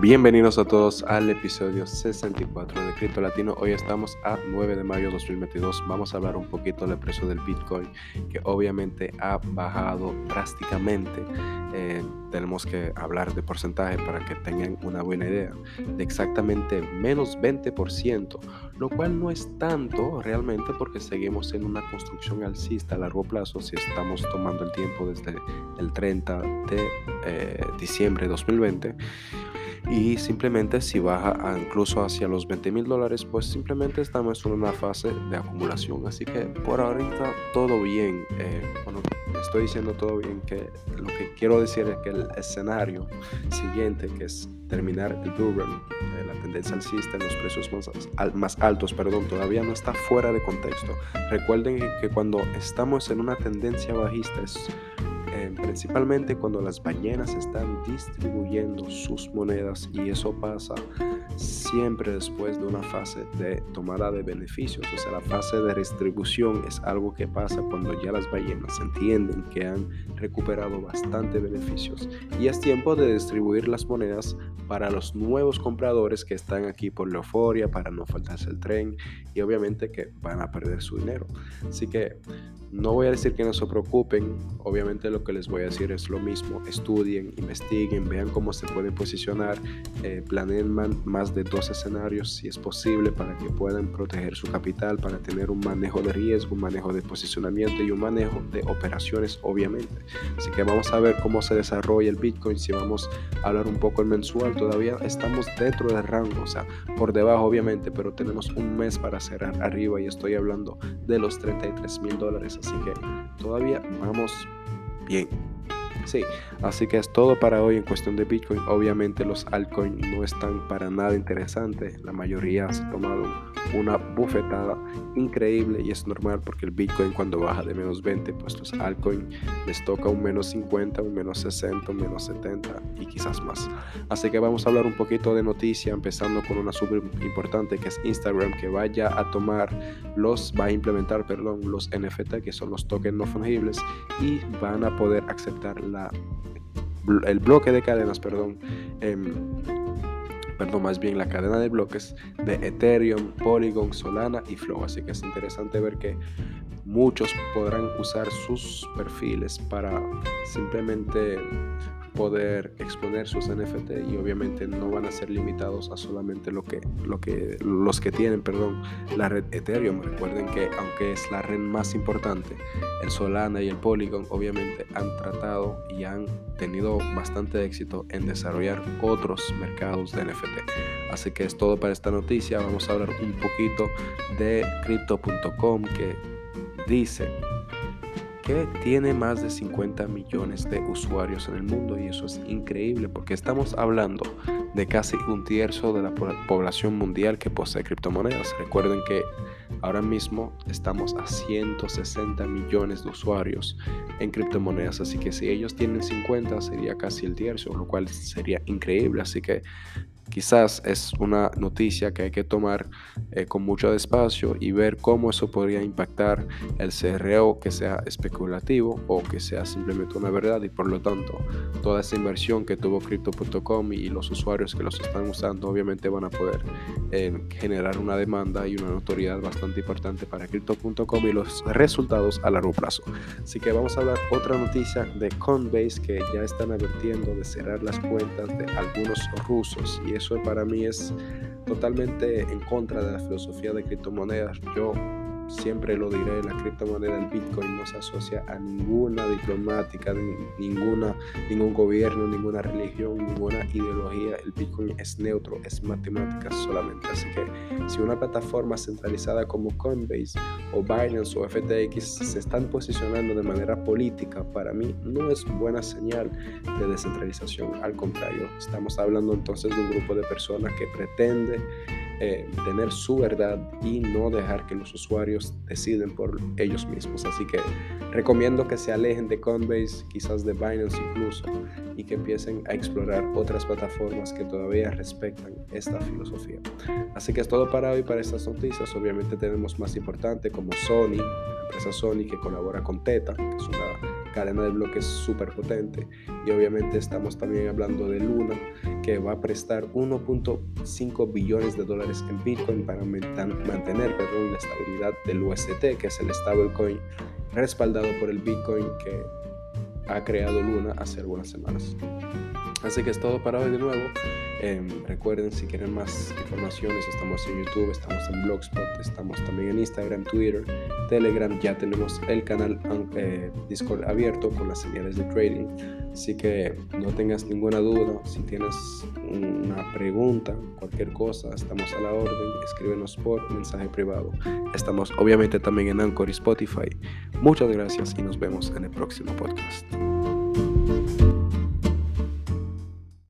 Bienvenidos a todos al episodio 64 de Cripto Latino. Hoy estamos a 9 de mayo de 2022. Vamos a hablar un poquito del precio del Bitcoin, que obviamente ha bajado drásticamente. Eh, tenemos que hablar de porcentaje para que tengan una buena idea. De exactamente menos 20%, lo cual no es tanto realmente porque seguimos en una construcción alcista a largo plazo si estamos tomando el tiempo desde el 30 de eh, diciembre de 2020 y simplemente si baja incluso hacia los 20 mil dólares pues simplemente estamos en una fase de acumulación. Así que por ahorita todo bien eh, bueno estoy diciendo todo bien que lo que quiero decir es que el escenario siguiente que es terminar el bull run eh, la tendencia alcista en los precios más, más altos perdón todavía no está fuera de contexto. Recuerden que cuando estamos en una tendencia bajista es principalmente cuando las ballenas están distribuyendo sus monedas y eso pasa siempre después de una fase de tomada de beneficios. O sea, la fase de distribución es algo que pasa cuando ya las ballenas entienden que han recuperado bastante beneficios y es tiempo de distribuir las monedas para los nuevos compradores que están aquí por la euforia, para no faltarse el tren y obviamente que van a perder su dinero. Así que no voy a decir que no se preocupen, obviamente lo que les voy a decir es lo mismo, estudien, investiguen, vean cómo se puede posicionar, eh, más de dos escenarios si es posible para que puedan proteger su capital, para tener un manejo de riesgo, un manejo de posicionamiento y un manejo de operaciones obviamente. Así que vamos a ver cómo se desarrolla el Bitcoin, si vamos a hablar un poco el mensual, todavía estamos dentro del rango, o sea, por debajo obviamente, pero tenemos un mes para cerrar arriba y estoy hablando de los 33 mil dólares Así que todavía vamos bien. Sí, así que es todo para hoy en cuestión de Bitcoin. Obviamente los altcoins no están para nada interesantes. La mayoría se tomaron una bufetada increíble y es normal porque el Bitcoin cuando baja de menos 20, pues los altcoins les toca un menos 50, un menos 60, un menos 70 y quizás más. Así que vamos a hablar un poquito de noticia, empezando con una súper importante que es Instagram, que vaya a tomar los, va a implementar, perdón, los NFT, que son los tokens no fungibles, y van a poder aceptar la, el bloque de cadenas, perdón. Em, perdón, más bien la cadena de bloques de Ethereum, Polygon, Solana y Flow. Así que es interesante ver que muchos podrán usar sus perfiles para simplemente poder exponer sus NFT y obviamente no van a ser limitados a solamente lo que, lo que, los que tienen perdón, la red Ethereum. Recuerden que aunque es la red más importante, el Solana y el Polygon obviamente han tratado y han tenido bastante éxito en desarrollar otros mercados de NFT. Así que es todo para esta noticia. Vamos a hablar un poquito de crypto.com que dice tiene más de 50 millones de usuarios en el mundo y eso es increíble porque estamos hablando de casi un tercio de la población mundial que posee criptomonedas. Recuerden que ahora mismo estamos a 160 millones de usuarios en criptomonedas, así que si ellos tienen 50 sería casi el tercio, lo cual sería increíble. Así que Quizás es una noticia que hay que tomar eh, con mucho despacio y ver cómo eso podría impactar el CRO que sea especulativo o que sea simplemente una verdad y por lo tanto toda esa inversión que tuvo crypto.com y los usuarios que los están usando obviamente van a poder eh, generar una demanda y una notoriedad bastante importante para crypto.com y los resultados a largo plazo. Así que vamos a hablar otra noticia de Coinbase que ya están advirtiendo de cerrar las cuentas de algunos rusos y eso para mí es totalmente en contra de la filosofía de criptomonedas. Yo siempre lo diré, la criptomoneda, el Bitcoin no se asocia a ninguna diplomática, ninguna, ningún gobierno, ninguna religión, ninguna ideología. El Bitcoin es neutro, es matemática solamente. Así que si una plataforma centralizada como Coinbase o Binance o FTX se están posicionando de manera política, para mí no es buena señal de descentralización. Al contrario, estamos hablando entonces de un grupo de personas que pretende eh, tener su verdad y no dejar que los usuarios deciden por ellos mismos. Así que recomiendo que se alejen de Coinbase, quizás de Binance incluso, y que empiecen a explorar otras plataformas que todavía respetan esta filosofía. Así que es todo para hoy, para estas noticias. Obviamente tenemos más importante como Sony, la empresa Sony que colabora con Teta, que es una cadena de bloques súper potente. Y obviamente estamos también hablando de Luna, que va a prestar 1.5 billones de dólares en Bitcoin para mantener perdón, la estabilidad del UST, que es el stablecoin respaldado por el Bitcoin que ha creado Luna hace algunas semanas. Así que es todo para hoy de nuevo. Em, recuerden, si quieren más informaciones, estamos en YouTube, estamos en Blogspot, estamos también en Instagram, Twitter, Telegram. Ya tenemos el canal eh, Discord abierto con las señales de trading. Así que no tengas ninguna duda. Si tienes una pregunta, cualquier cosa, estamos a la orden. Escríbenos por mensaje privado. Estamos obviamente también en Anchor y Spotify. Muchas gracias y nos vemos en el próximo podcast.